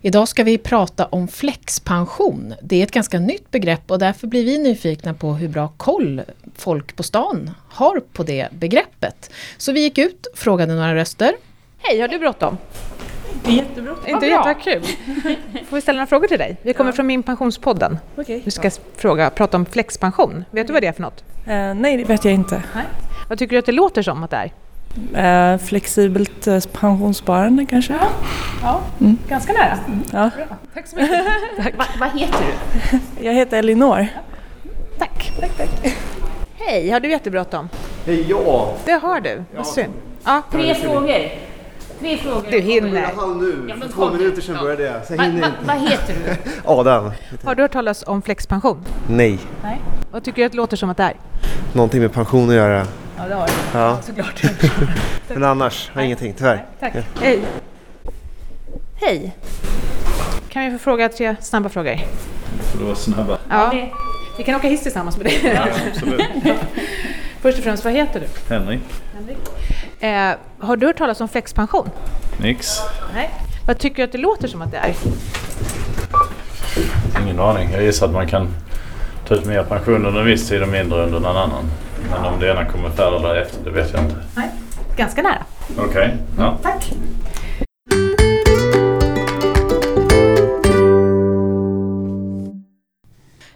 Idag ska vi prata om flexpension. Det är ett ganska nytt begrepp och därför blir vi nyfikna på hur bra koll folk på stan har på det begreppet. Så vi gick ut, frågade några röster. Hej, har du bråttom? Det är jättebråttom. Inte jättekul? Får vi ställa några frågor till dig? Vi kommer från Min Pensionspodden. Okej. Vi ska fråga, prata om flexpension. Vet du vad det är för något? Eh, nej, det vet jag inte. Vad tycker du att det låter som att det är? Eh, flexibelt eh, pensionssparande kanske? Ja, Mm. ganska nära. Ja. Tack så mycket. Va, vad heter du? Jag heter Elinor. Tack. tack, tack. Hej, har du jättebråttom? Ja, Det har du. Vad synd. Ja, Tre frågor. Tre frågor. du hinner. halv nu. Ja, men För två minuter sedan Ja. började jag. Så jag Va, hinner va, inte. vad heter du? Adam. Har du hört talas om flexpension? Nej. Vad tycker du att det låter som att det är? Någonting med pension att göra. Ja, det har du. Ja. Såklart. Men annars har jag ingenting, tyvärr. Tack. Hej. Hej. Kan vi få fråga tre snabba frågor? Får det vara snabba? Ja. Vi kan åka hiss tillsammans med dig. Ja, absolut. Först och främst, vad heter du? Henrik? Eh, har du hört talas om flexpension? Nix? Nej. Vad tycker du att det låter som att det är? Ingen aning. Jag gissar att man kan ta ut mer pension under en viss tid och mindre under någon annan. Men om det ena kommer före eller efter, det vet jag inte. Nej. Ganska nära. Okej, ja. Tack.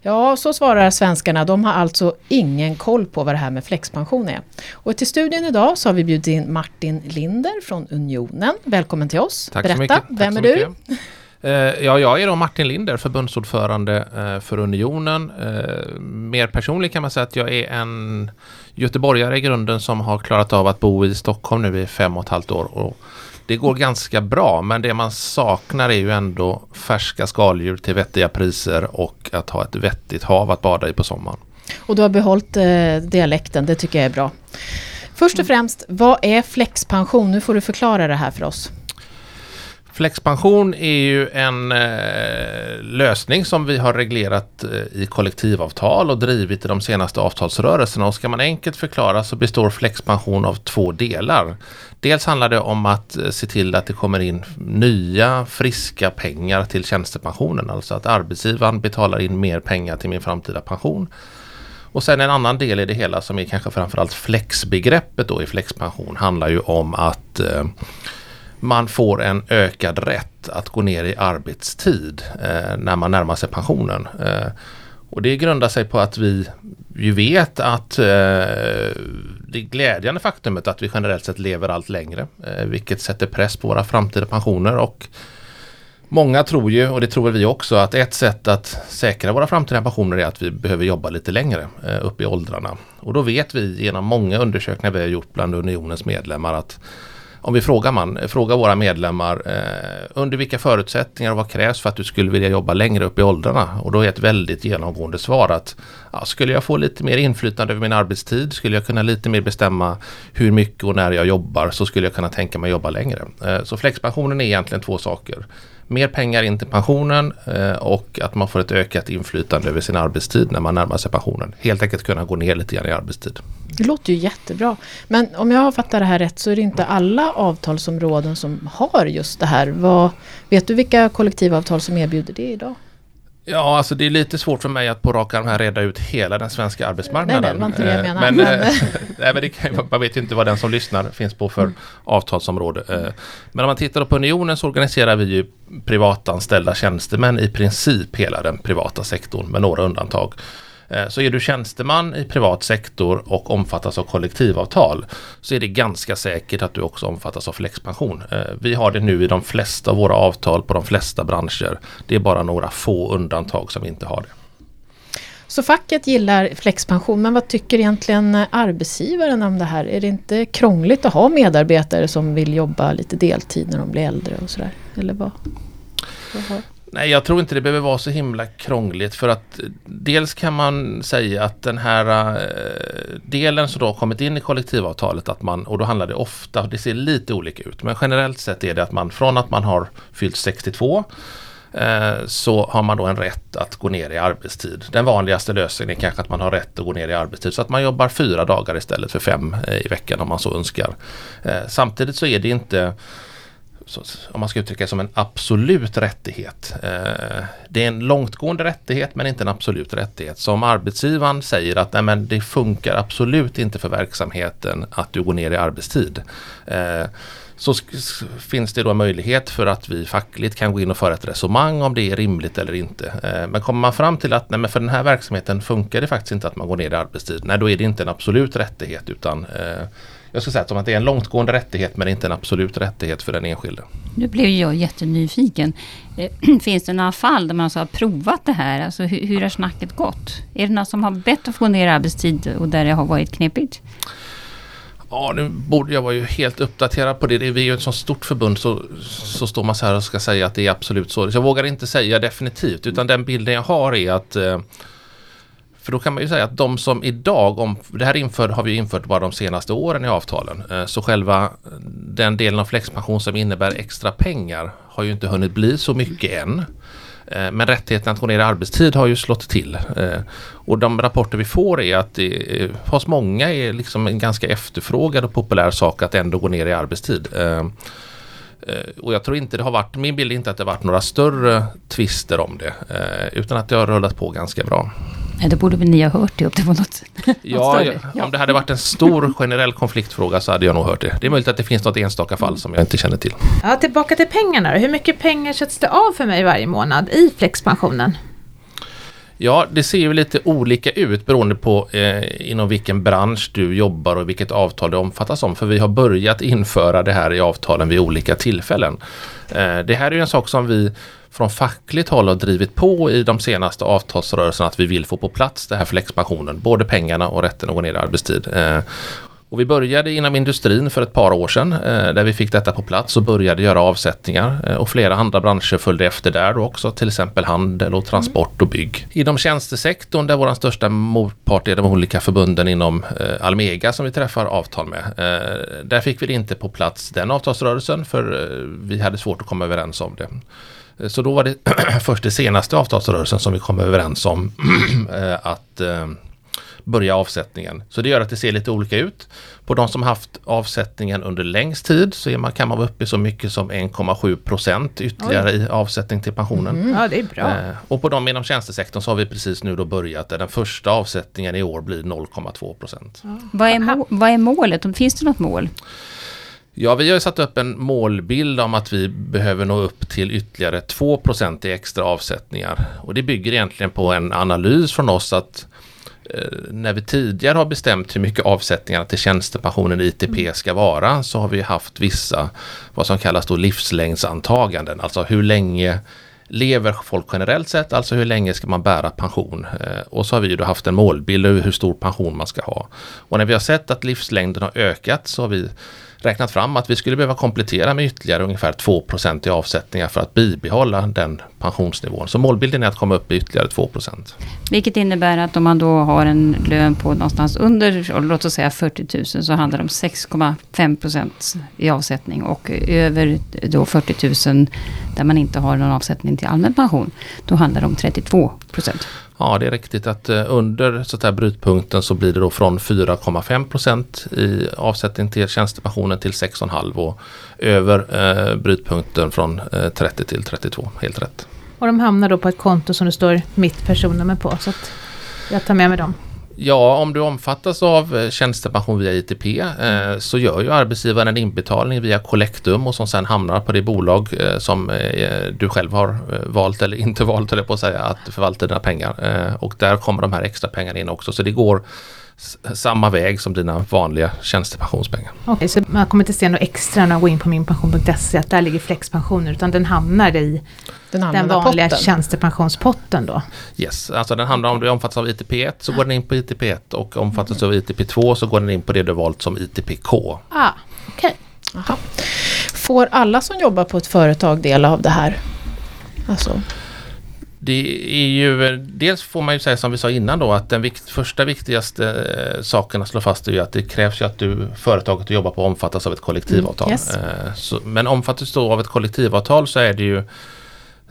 Ja, så svarar svenskarna. De har alltså ingen koll på vad det här med flexpension är. Och till studion idag så har vi bjudit in Martin Linder från Unionen. Välkommen till oss. Tack Berätta, så mycket. vem Tack är så du? mycket. Eh, Ja, jag är då Martin Linder, förbundsordförande eh, för Unionen. Eh, Mer personligt kan man säga att jag är en göteborgare i grunden som har klarat av att bo i Stockholm nu i fem och ett halvt år. Och det går ganska bra, men det man saknar är ju ändå färska skaldjur till vettiga priser och att ha ett vettigt hav att bada i på sommaren. Och du har behållit eh, dialekten, det tycker jag är bra. Först och främst, vad är flexpension? Nu får du förklara det här för oss. Flexpension är ju en eh, lösning som vi har reglerat eh, i kollektivavtal och drivit i de senaste avtalsrörelserna. Och ska man enkelt förklara så består flexpension av två delar. Dels handlar det om att eh, se till att det kommer in nya friska pengar till tjänstepensionen. Alltså att arbetsgivaren betalar in mer pengar till min framtida pension. Och sen en annan del i det hela som är kanske framförallt flexbegreppet då i flexpension handlar ju om att eh, man får en ökad rätt att gå ner i arbetstid eh, när man närmar sig pensionen. Eh, och det grundar sig på att vi ju vet att eh, det glädjande faktumet att vi generellt sett lever allt längre, eh, vilket sätter press på våra framtida pensioner och Många tror ju, och det tror väl vi också, att ett sätt att säkra våra framtida pensioner är att vi behöver jobba lite längre eh, upp i åldrarna. Och då vet vi genom många undersökningar vi har gjort bland unionens medlemmar att om vi frågar, man, frågar våra medlemmar eh, under vilka förutsättningar och vad krävs för att du skulle vilja jobba längre upp i åldrarna? Och då är ett väldigt genomgående svar att ja, skulle jag få lite mer inflytande över min arbetstid, skulle jag kunna lite mer bestämma hur mycket och när jag jobbar så skulle jag kunna tänka mig jobba längre. Eh, så flexpensionen är egentligen två saker. Mer pengar in till pensionen eh, och att man får ett ökat inflytande över sin arbetstid när man närmar sig pensionen. Helt enkelt kunna gå ner lite grann i arbetstid. Det låter ju jättebra. Men om jag har fattat det här rätt så är det inte alla avtalsområden som har just det här. Vad, vet du vilka kollektivavtal som erbjuder det idag? Ja, alltså det är lite svårt för mig att på rak arm här reda ut hela den svenska arbetsmarknaden. Nej, det var inte det jag Eh, menade, Men, men- eh, nej, men det kan, ju- man vet ju inte vad den som lyssnar finns på för avtalsområde. Eh, Men om man tittar på unionen så organiserar vi ju privatanställda tjänstemän i princip hela den privata sektorn med några undantag. Eh, så är du tjänsteman i privat sektor och omfattas av kollektivavtal så är det ganska säkert att du också omfattas av flexpension. Eh, vi har det nu i de flesta av våra avtal på de flesta branscher. Det är bara några få undantag som inte har det. Så facket gillar flexpension, men vad tycker egentligen arbetsgivaren om det här? Är det inte krångligt att ha medarbetare som vill jobba lite deltid när de blir äldre och sådär? Eller vad? vad Nej, jag tror inte det behöver vara så himla krångligt för att eh, dels kan man säga att den här äh, delen som då har kommit in i kollektivavtalet att man, och då handlar det ofta, det ser lite olika ut, men generellt sett är det att man från att man har fyllt 62 eh, så har man då en rätt att gå ner i arbetstid. Den vanligaste lösningen är kanske att man har rätt att gå ner i arbetstid så att man jobbar fyra dagar istället för fem i veckan om man så önskar. Samtidigt så är det inte om man ska uttrycka det som en absolut rättighet. Eh, det är en långtgående rättighet men inte en absolut rättighet. Så om arbetsgivaren säger att nej, men det funkar absolut inte för verksamheten att du går ner i arbetstid. Eh, så finns det då möjlighet för att vi fackligt kan gå in och föra ett resonemang om det är rimligt eller inte. Eh, men kommer man fram till att nej, men för den här verksamheten funkar det faktiskt inte att man går ner i arbetstid. Nej, då är det inte en absolut rättighet utan jag ska säga att det är en långtgående rättighet men inte en absolut rättighet för den enskilde. Nu blev jag jättenyfiken. Eh, finns det några fall där man alltså har provat det här? Alltså hur, hur har snacket gått? Är det några som har bett att få ner arbetstid och där det har varit knepigt? Ja, nu borde jag vara ju helt uppdaterad på det. Vi är ju ett så stort förbund så, så står man så här och ska säga att det är absolut så. Så jag vågar inte säga definitivt utan den bilden jag har är att eh, för då kan man ju säga att de som idag, om, det här inför, har vi infört bara de senaste åren i avtalen, eh, så själva eh, den delen av flexpension som innebär extra pengar har ju inte hunnit bli så mycket än. Eh, men rättigheten att gå ner i arbetstid har ju slått till. Och de rapporter vi får är att det hos många är liksom en ganska efterfrågad och populär sak att ändå gå ner i arbetstid. Och jag tror inte det har varit, min bild är inte att det har varit några större tvister om det. Utan att det har rullat på ganska bra. Nej, då borde väl ni ha hört det om det var något, ja, ja, om det hade varit en stor generell konfliktfråga så hade jag nog hört det. Det är möjligt att det finns något enstaka fall som jag inte känner till. Ja, tillbaka till pengarna. Hur mycket pengar sätts det av för mig varje månad i flexpensionen? Ja, det ser ju lite olika ut beroende på eh, inom vilken bransch du jobbar och vilket avtal det omfattas om. För vi har börjat införa det här i avtalen vid olika tillfällen. Eh, det här är ju en sak som vi från fackligt håll har drivit på i de senaste avtalsrörelserna att vi vill få på plats det här för expansionen. Både pengarna och rätten att gå ner i arbetstid. Eh, och vi började inom industrin för ett par år sedan eh, där vi fick detta på plats och började göra avsättningar eh, och flera andra branscher följde efter där också till exempel handel och transport och bygg. Inom tjänstesektorn där vår största motpart är de olika förbunden inom Almega som vi träffar avtal med. Där fick vi inte på plats den avtalsrörelsen för vi hade svårt att komma överens om det. Så då var det först i senaste avtalsrörelsen som vi kom överens om eh, att eh, börja avsättningen. Så det gör att det ser lite olika ut. På de som haft avsättningen under längst tid så man, kan man vara uppe i så mycket som 1,7 procent ytterligare Oj. i avsättning till pensionen. Mm. Ja, det är bra. Eh, och på de inom tjänstesektorn så har vi precis nu då börjat där den första avsättningen i år blir 0,2 procent. Ja. Vad, är vad är målet? Finns det något mål? Ja, vi har satt upp en målbild om att vi behöver nå upp till ytterligare 2% i extra avsättningar. Och det bygger egentligen på en analys från oss att eh, när vi tidigare har bestämt hur mycket avsättningar till tjänstepensionen ITP ska vara så har vi haft vissa vad som kallas då livslängdsantaganden. Alltså hur länge lever folk generellt sett, alltså hur länge ska man bära pension? Eh, och så har vi då haft en målbild över hur stor pension man ska ha. Och när vi har sett att livslängden har ökat så har vi räknat fram att vi skulle behöva komplettera med ytterligare ungefär 2 i avsättningar för att bibehålla den pensionsnivån. Så målbilden är att komma upp i ytterligare 2% Vilket innebär att om man då har en lön på någonstans under, låt oss säga 40 000, så handlar det om 6,5% i avsättning och över då 40 000 där man inte har någon avsättning till allmän pension, då handlar det om 32% Ja, det är riktigt att eh, under så här brytpunkten så blir det då från 4,5 procent i avsättning till tjänstepensionen till 6,5 och över eh, brytpunkten från eh, 30 till 32. Helt rätt. Och de hamnar då på ett konto som det står mitt personnummer på så att jag tar med mig dem. Ja, om du omfattas av eh, tjänstepension via ITP eh, så gör ju arbetsgivaren en inbetalning via Collectum och som sen hamnar på det bolag eh, som eh, du själv har valt eller inte valt, eller på att säga, att förvalta dina pengar. Och där kommer de här extra pengarna in också. Så det går samma väg som dina vanliga tjänstepensionspengar. Okej, okay, så man kommer inte se något extra när man går in på minpension.se att där ligger flexpensioner utan den hamnar i den, den vanliga potten. tjänstepensionspotten då? Yes, alltså den handlar om du omfattas av ITP1 så går den in på ITP1 och omfattas du av ITP2 så går den in på det du valt som ITPK. Ah. Okay. Får alla som jobbar på ett företag del av det här? Alltså. Det är ju, dels får man ju säga som vi sa innan då att den vikt, första viktigaste eh, saken att slå fast är ju att det krävs ju att du, företaget du jobbar på omfattas av ett kollektivavtal. Mm, yes. eh, så, men omfattas du av ett kollektivavtal så är det ju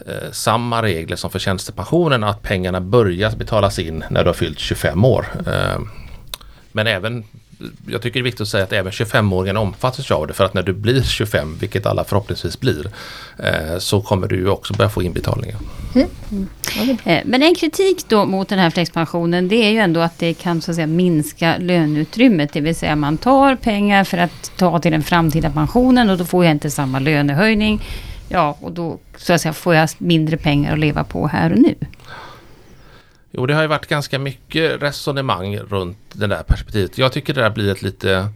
eh, samma regler som för tjänstepensionen att pengarna börjar betalas in när du har fyllt 25 år. Eh, men även jag tycker det är viktigt att säga att även 25-åringen omfattas av det för att när du blir 25, vilket alla förhoppningsvis blir, eh, så kommer du ju också börja få inbetalningar. Mm. Mm. Men en kritik då mot den här flexpensionen det är ju ändå att det kan så att säga minska löneutrymmet. Det vill säga man tar pengar för att ta till den framtida pensionen och då får jag inte samma lönehöjning. Ja, och då så att säga, får jag mindre pengar att leva på här och nu. Jo, det har ju varit ganska mycket resonemang runt det där perspektivet. Jag tycker det där blir ett lite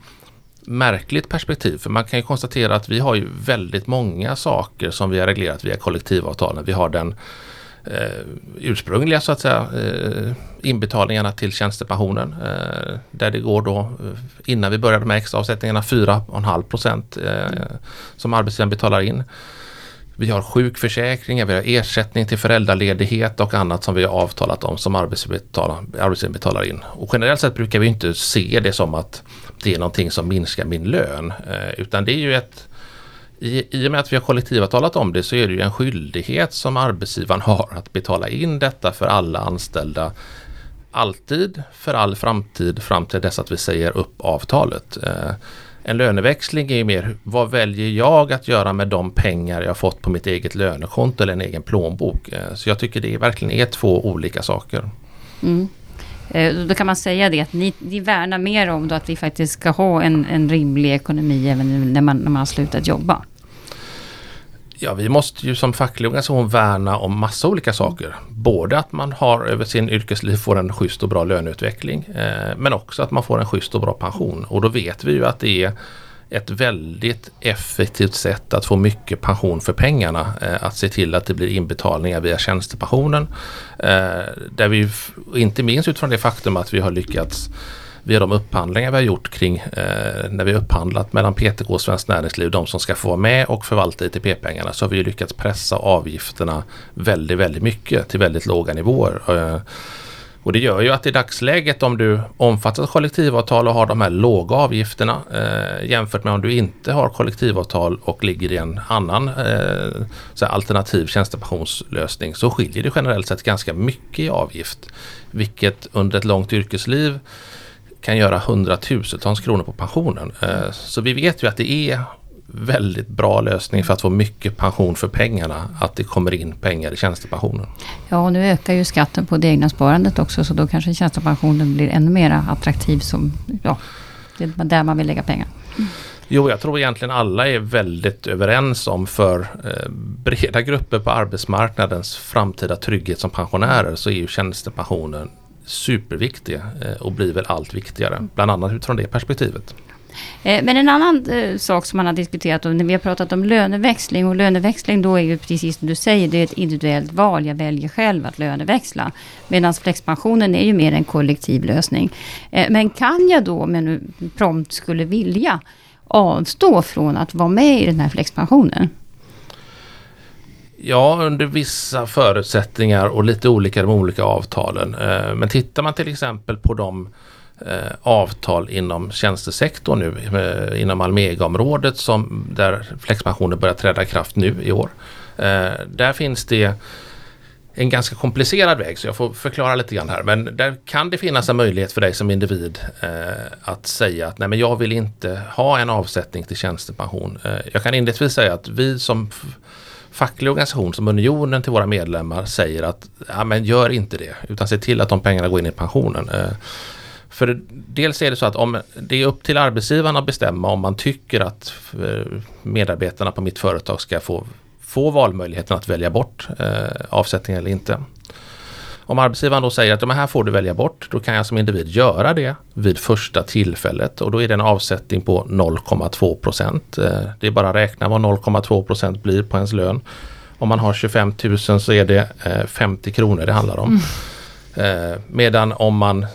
märkligt perspektiv. För man kan ju konstatera att vi har ju väldigt många saker som vi har reglerat via kollektivavtalen. Vi har den eh, ursprungliga så att säga eh, inbetalningarna till tjänstepensionen. Eh, där det går då eh, innan vi började med extraavsättningarna 4,5 procent eh, som arbetsgivaren betalar in. Vi har sjukförsäkringar, vi har ersättning till föräldraledighet och annat som vi har avtalat om som arbetsgivaren betalar in. Och generellt sett brukar vi inte se det som att det är någonting som minskar min lön. Eh, utan det är ju ett i, I och med att vi har kollektivavtalat om det så är det ju en skyldighet som arbetsgivaren har att betala in detta för alla anställda alltid för all framtid fram till dess att vi säger upp avtalet. Eh, en löneväxling är ju mer, vad väljer jag att göra med de pengar jag fått på mitt eget lönekonto eller en egen plånbok. Eh, så jag tycker det verkligen är två olika saker. Mm. Eh, då kan man säga det att ni, ni värnar mer om då att vi faktiskt ska ha en, en rimlig ekonomi även när man, när man har slutat jobba. Ja, vi måste ju som facklig organisation värna om massa olika saker. Både att man har över sin yrkesliv får en schysst och bra löneutveckling eh, men också att man får en schysst och bra pension. Och då vet vi ju att det är ett väldigt effektivt sätt att få mycket pension för pengarna. Eh, att se till att det blir inbetalningar via tjänstepensionen. Eh, där vi, inte minst utifrån det faktum att vi har lyckats via de upphandlingar vi har gjort kring eh, när vi upphandlat mellan PTK och Svenskt Näringsliv, de som ska få vara med och förvalta ITP-pengarna, så har vi lyckats pressa avgifterna väldigt, väldigt mycket till väldigt låga nivåer. Eh, och det gör ju att i dagsläget om du omfattas av kollektivavtal och har de här låga avgifterna eh, jämfört med om du inte har kollektivavtal och ligger i en annan eh, alternativ tjänstepensionslösning så skiljer det generellt sett ganska mycket i avgift. Vilket under ett långt yrkesliv kan göra hundratusentals kronor på pensionen. Eh, så vi vet ju att det är väldigt bra lösning för att få mycket pension för pengarna, att det kommer in pengar i tjänstepensionen. Ja, och nu ökar ju skatten på det egna sparandet också, så då kanske tjänstepensionen blir ännu mer attraktiv som, ja, det är där man vill lägga pengar. Jo, jag tror egentligen alla är väldigt överens om för eh, breda grupper på arbetsmarknadens framtida trygghet som pensionärer så är ju tjänstepensionen superviktig eh, och blir väl allt viktigare. Bland annat utifrån det perspektivet. Eh, men en annan eh, sak som man har diskuterat, när vi har pratat om löneväxling och löneväxling då är ju precis som du säger, det är ett individuellt val. Jag väljer själv att löneväxla. Medan flexpensionen är ju mer en kollektiv lösning. Men kan jag då, om jag nu prompt skulle vilja, avstå från att vara med i den här flexpensionen? Ja, under vissa förutsättningar och lite olika de olika avtalen. Eh, men tittar man till exempel på de eh, avtal inom tjänstesektorn nu, eh, inom Almega-området som där flexpensioner börjar träda i kraft nu i år. Där finns det en ganska komplicerad väg så jag får förklara lite grann här. Men där kan det finnas en möjlighet för dig som individ att säga att nej men jag vill inte ha en avsättning till tjänstepension. jag kan inledningsvis säga att vi som facklig organisation som Unionen till våra medlemmar säger att ja, men gör inte det utan se till att de pengarna går in i pensionen. Eh, för dels är det så att om det är upp till arbetsgivarna att bestämma om man tycker att eh, medarbetarna på mitt företag ska få, få valmöjligheten att välja bort eh, avsättning eller inte. Om arbetsgivaren då säger att de här får du välja bort, då kan jag som individ göra det vid första tillfället och då är det en avsättning på 0,2 procent. Eh, det är bara att räkna vad 0,2 procent blir på ens lön. Om man har 25 000 så är det 50 eh, kronor det handlar om. Mm. Medan om man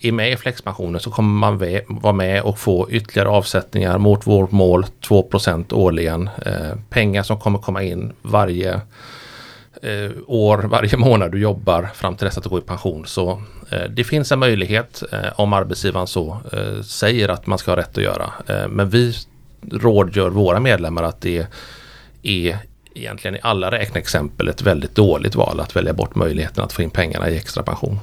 är med i flexpensionen så kommer man vara med och få ytterligare avsättningar mot vårt mål 2% årligen. Pengar som kommer komma in varje eh, år, varje månad du jobbar fram till dess att du går i pension. Så eh, det finns en möjlighet eh, om arbetsgivaren så eh, säger att man ska ha rätt att göra. Eh, men vi rådgör våra medlemmar att det är egentligen i alla räkneexempel ett väldigt dåligt val att välja bort möjligheten att få in pengarna i extra pension.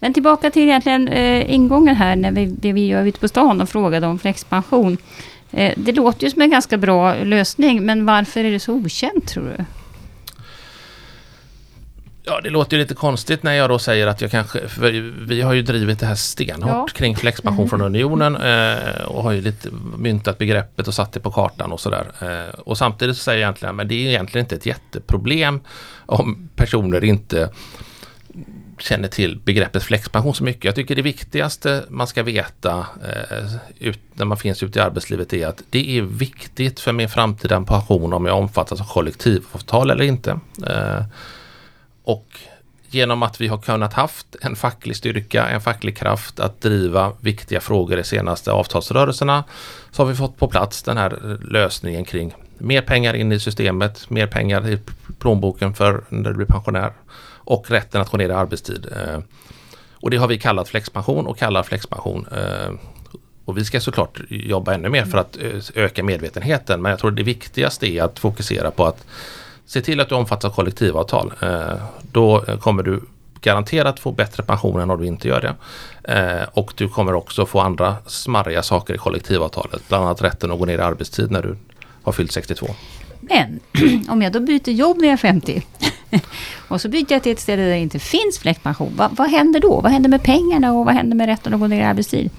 Men tillbaka till egentligen eh, ingången här när vi, det vi gör ute på stan och frågade om flexpension. Eh, det låter ju som en ganska bra lösning, men varför är det så okänt tror du? Ja, det låter ju lite konstigt när jag då säger att jag kanske, för vi har ju drivit det här stenhårt ja. kring flexpension mm. från Unionen eh, och har ju lite myntat begreppet och satt det på kartan och sådär. Eh, och samtidigt så säger jag egentligen, men det är egentligen inte ett jätteproblem om personer inte känner till begreppet flexpension så mycket. Jag tycker det viktigaste man ska veta eh, ut, när man finns ute i arbetslivet är att det är viktigt för min framtida pension om jag omfattas av kollektivavtal eller inte. Eh, och genom att vi har kunnat haft en facklig styrka, en facklig kraft att driva viktiga frågor i senaste avtalsrörelserna så har vi fått på plats den här lösningen kring mer pengar in i systemet, mer pengar i plånboken för när du blir pensionär och rätten att gå ner i arbetstid. Eh, och det har vi kallat flexpension och kallar flexpension. Eh, och vi ska såklart jobba ännu mer för att eh, öka medvetenheten men jag tror det viktigaste är att fokusera på att Se till att du omfattas av kollektivavtal. Eh, då eh, kommer du garanterat få bättre pension än om du inte gör det. Eh, och du kommer också få andra smarriga saker i kollektivavtalet. Bland annat rätten att gå ner i arbetstid när du har fyllt 62. Men om jag då byter jobb när jag är 50 och så byter jag till ett ställe där det inte finns fläktpension. Vad, vad händer då? Vad händer med pengarna och vad händer med rätten att gå ner i arbetstid?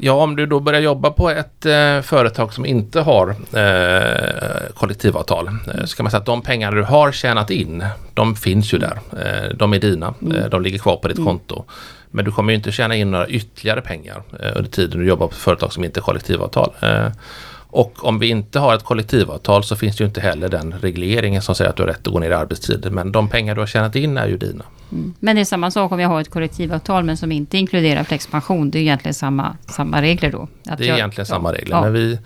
Ja, om du då börjar jobba på ett eh, företag som inte har eh, kollektivavtal eh, så kan man säga att de pengar du har tjänat in, de finns ju där. Eh, de är dina, mm. Eh, de ligger kvar på ditt mm. konto. Men du kommer ju inte tjäna in några ytterligare pengar eh, under tiden du jobbar på ett företag som inte har kollektivavtal. Och om vi inte har ett kollektivavtal så finns det ju inte heller den regleringen som säger att du har rätt att gå ner i arbetstid. Men de pengar du har tjänat in är ju dina. Mm. Men det är samma sak om jag har ett kollektivavtal men som inte inkluderar flexpension. Det är egentligen samma, samma regler då? Att det är jag, egentligen ja, samma regler. Ja. Men vi,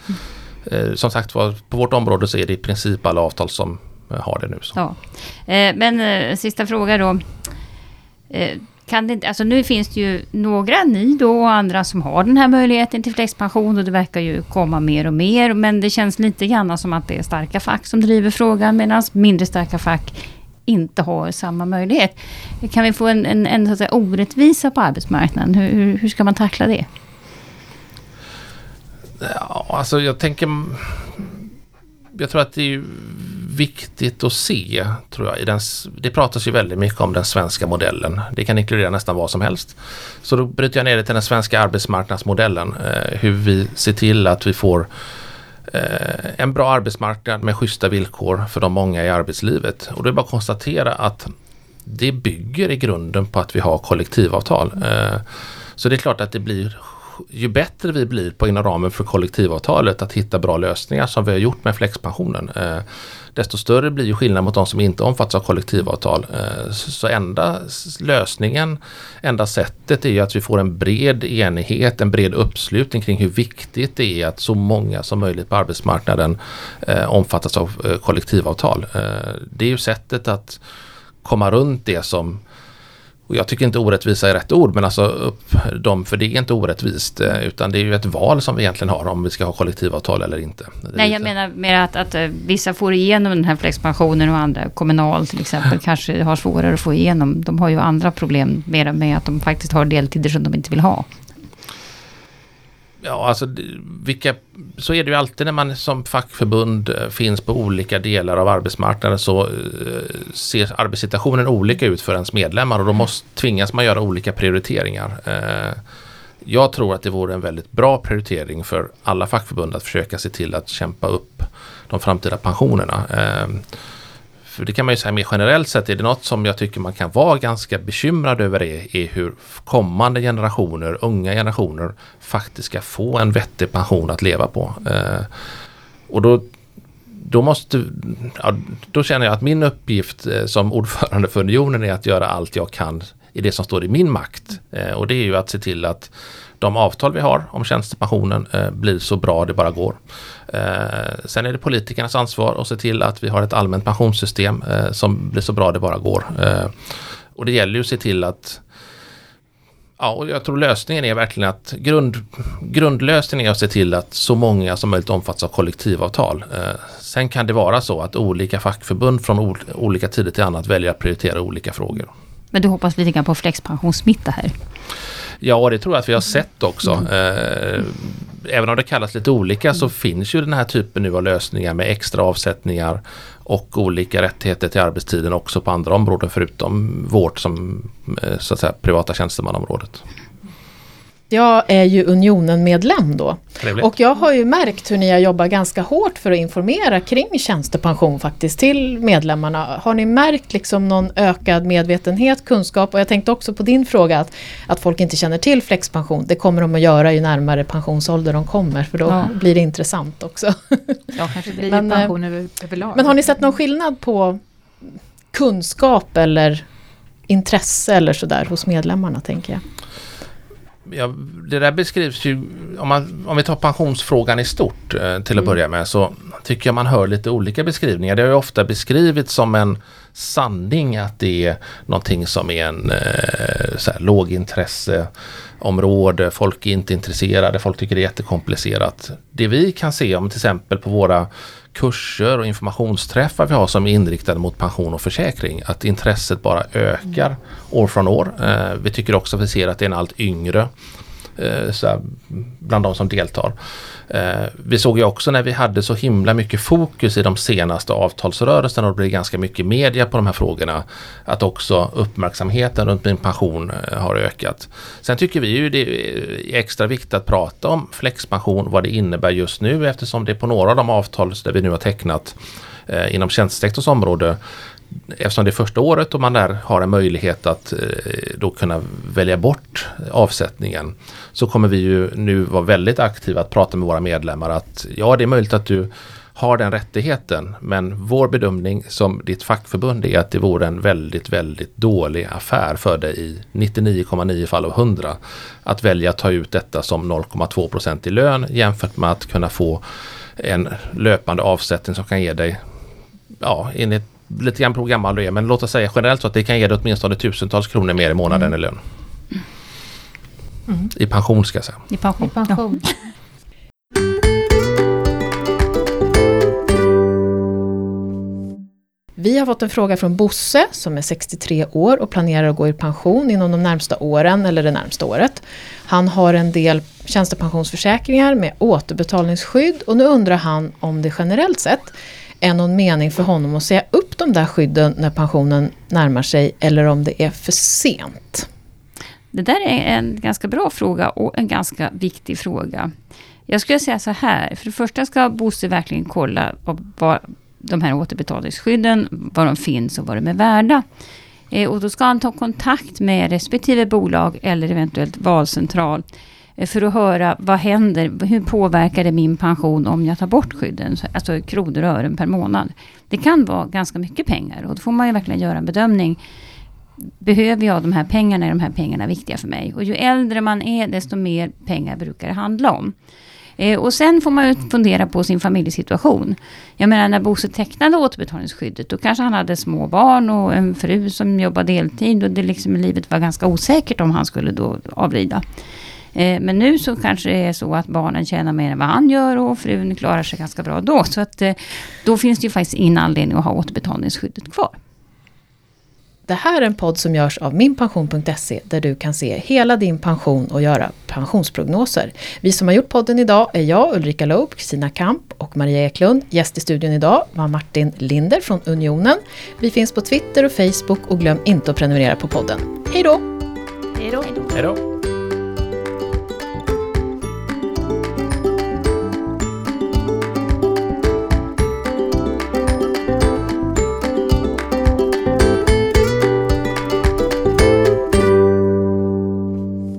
eh, som sagt på vårt område så är det i princip alla avtal som eh, har det nu. Så. Ja. Eh, men eh, sista fråga då. Kan det inte, alltså nu finns det ju några, ni då och andra som har den här möjligheten till flexpension och det verkar ju komma mer och mer. Men det känns lite grann som att det är starka fack som driver frågan medan mindre starka fack inte har samma möjlighet. Kan vi få en, en, en så att säga, orättvisa på arbetsmarknaden? Hur, hur ska man tackla det? Ja, alltså jag tänker... Jag tror att det är viktigt att se, tror jag. I den, det pratas ju väldigt mycket om den svenska modellen. Det kan inkludera nästan vad som helst. Så då bryter jag ner det till den svenska arbetsmarknadsmodellen. Eh, hur vi ser till att vi får eh, en bra arbetsmarknad med schyssta villkor för de många i arbetslivet. Och det är bara att konstatera att det bygger i grunden på att vi har kollektivavtal. Eh, så det är klart att det blir ju bättre vi blir på inom ramen för kollektivavtalet att hitta bra lösningar som vi har gjort med flexpensionen. Eh, desto större blir ju skillnaden mot de som inte omfattas av kollektivavtal. Eh, så enda lösningen, enda sättet är ju att vi får en bred enighet, en bred uppslutning kring hur viktigt det är att så många som möjligt på arbetsmarknaden eh, omfattas av eh, kollektivavtal. Eh, det är ju sättet att komma runt det som och jag tycker inte orättvisa är rätt ord men alltså upp dem för det är inte orättvist eh, utan det är ju ett val som vi egentligen har om vi ska ha kollektivavtal eller inte. Nej jag menar mer att, att eh, vissa får igenom den här flexpensionen och andra, kommunal till exempel, kanske har svårare att få igenom. De har ju andra problem mer med att de faktiskt har deltider som de inte vill ha. Ja, alltså vilka, så är det ju alltid när man som fackförbund eh, finns på olika delar av arbetsmarknaden så eh, ser arbetssituationen olika ut för ens medlemmar och då måste, tvingas man göra olika prioriteringar. Eh, jag tror att det vore en väldigt bra prioritering för alla fackförbund att försöka se till att kämpa upp de framtida pensionerna. För det kan man ju säga mer generellt sett, är det något som jag tycker man kan vara ganska bekymrad över är, är hur kommande generationer, unga generationer faktiskt ska få en vettig pension att leva på. Eh, och då då, måste, ja, då känner jag att min uppgift eh, som ordförande för Unionen är att göra allt jag kan i det som står i min makt. Eh, och det är ju att se till att de avtal vi har om tjänstepensionen eh, blir så bra det bara går. Eh, sen är det politikernas ansvar att se till att vi har ett allmänt pensionssystem eh, som blir så bra det bara går. Eh, och det gäller ju att se till att Ja, och jag tror lösningen är verkligen att grund, grundlösningen är att se till att så många som möjligt omfattas av kollektivavtal. Eh, sen kan det vara så att olika fackförbund från ol, olika tider till annat väljer att prioritera olika frågor. Men du hoppas lite grann på flexpensionssmitta här? Ja, det tror jag att vi har sett också. Mm. Även om det kallas lite olika så finns ju den här typen nu av lösningar med extra avsättningar och olika rättigheter till arbetstiden också på andra områden förutom vårt som eh, så att säga, privata tjänstemannaområdet. Jag är ju Unionen-medlem då. Trevligt. Och jag har ju märkt hur ni har jobbat ganska hårt för att informera kring tjänstepension faktiskt till medlemmarna. Har ni märkt liksom någon ökad medvetenhet, kunskap? Och jag tänkte också på din fråga att, att folk inte känner till flexpension. Det kommer de att göra ju närmare pensionsålder de kommer för då ja. blir det intressant också. Ja, kanske blir men, pension över, överlag. Men har ni sett någon skillnad på kunskap eller intresse eller sådär hos medlemmarna tänker jag? Ja, det där beskrivs ju, om, man, om vi tar pensionsfrågan i stort eh, till att mm. börja med så tycker jag man hör lite olika beskrivningar. Det har ju ofta beskrivits som en sanning att det är någonting som är en eh, så här, lågintresseområde, folk är inte intresserade, folk tycker det är jättekomplicerat. Det vi kan se om till exempel på våra kurser och informationsträffar vi har som är inriktade mot pension och försäkring. Att intresset bara ökar år från år. Eh, vi tycker också att vi ser att det är en allt yngre Eh, så bland de som deltar. Eh, vi såg ju också när vi hade så himla mycket fokus i de senaste avtalsrörelserna och det blev ganska mycket media på de här frågorna. Att också uppmärksamheten runt min pension eh, har ökat. Sen tycker vi ju det är extra viktigt att prata om flexpension, vad det innebär just nu eftersom det är på några av de avtal där vi nu har tecknat eh, inom tjänstesektorns område eftersom det är första året och man där har en möjlighet att eh, då kunna välja bort avsättningen så kommer vi ju nu vara väldigt aktiva att prata med våra medlemmar att ja det är möjligt att du har den rättigheten men vår bedömning som ditt fackförbund är att det vore en väldigt väldigt dålig affär för dig i 99,9 fall av 100 att välja att ta ut detta som 0,2% i lön jämfört med att kunna få en löpande avsättning som kan ge dig ja, enligt lite grann på hur gammal du är men låt oss säga generellt så att det kan ge dig åtminstone tusentals kronor mer i månaden mm. i lön. Mm. I pension ska jag säga. I pension. I pension. Ja. Vi har fått en fråga från Bosse som är 63 år och planerar att gå i pension inom de närmsta åren eller det närmsta året. Han har en del tjänstepensionsförsäkringar med återbetalningsskydd och nu undrar han om det generellt sett är någon mening för honom att säga upp de där skydden när pensionen närmar sig eller om det är för sent? Det där är en ganska bra fråga och en ganska viktig fråga. Jag skulle säga så här, för det första ska Bosse verkligen kolla vad de här återbetalningsskydden, var de finns och vad de är värda. Eh, och då ska han ta kontakt med respektive bolag eller eventuellt valcentral för att höra vad händer, hur påverkar det min pension om jag tar bort skydden, alltså kronor och ören per månad. Det kan vara ganska mycket pengar och då får man ju verkligen göra en bedömning. Behöver jag de här pengarna, är de här pengarna viktiga för mig? Och ju äldre man är, desto mer pengar brukar det handla om. Eh, och sen får man ju fundera på sin familjesituation. Jag menar när Bosse tecknade återbetalningsskyddet, då kanske han hade små barn och en fru som jobbade deltid och det liksom livet var ganska osäkert om han skulle då avlida. Eh, men nu så kanske det är så att barnen tjänar mer än vad han gör och frun klarar sig ganska bra då. Så att eh, då finns det ju faktiskt ingen anledning att ha återbetalningsskyddet kvar. Det här är en podd som görs av minpension.se där du kan se hela din pension och göra pensionsprognoser. Vi som har gjort podden idag är jag, Ulrika Loob, Kristina Kamp och Maria Eklund. Gäst i studion idag var Martin Linder från Unionen. Vi finns på Twitter och Facebook och glöm inte att prenumerera på podden. Hej då! Hej då! Hej då!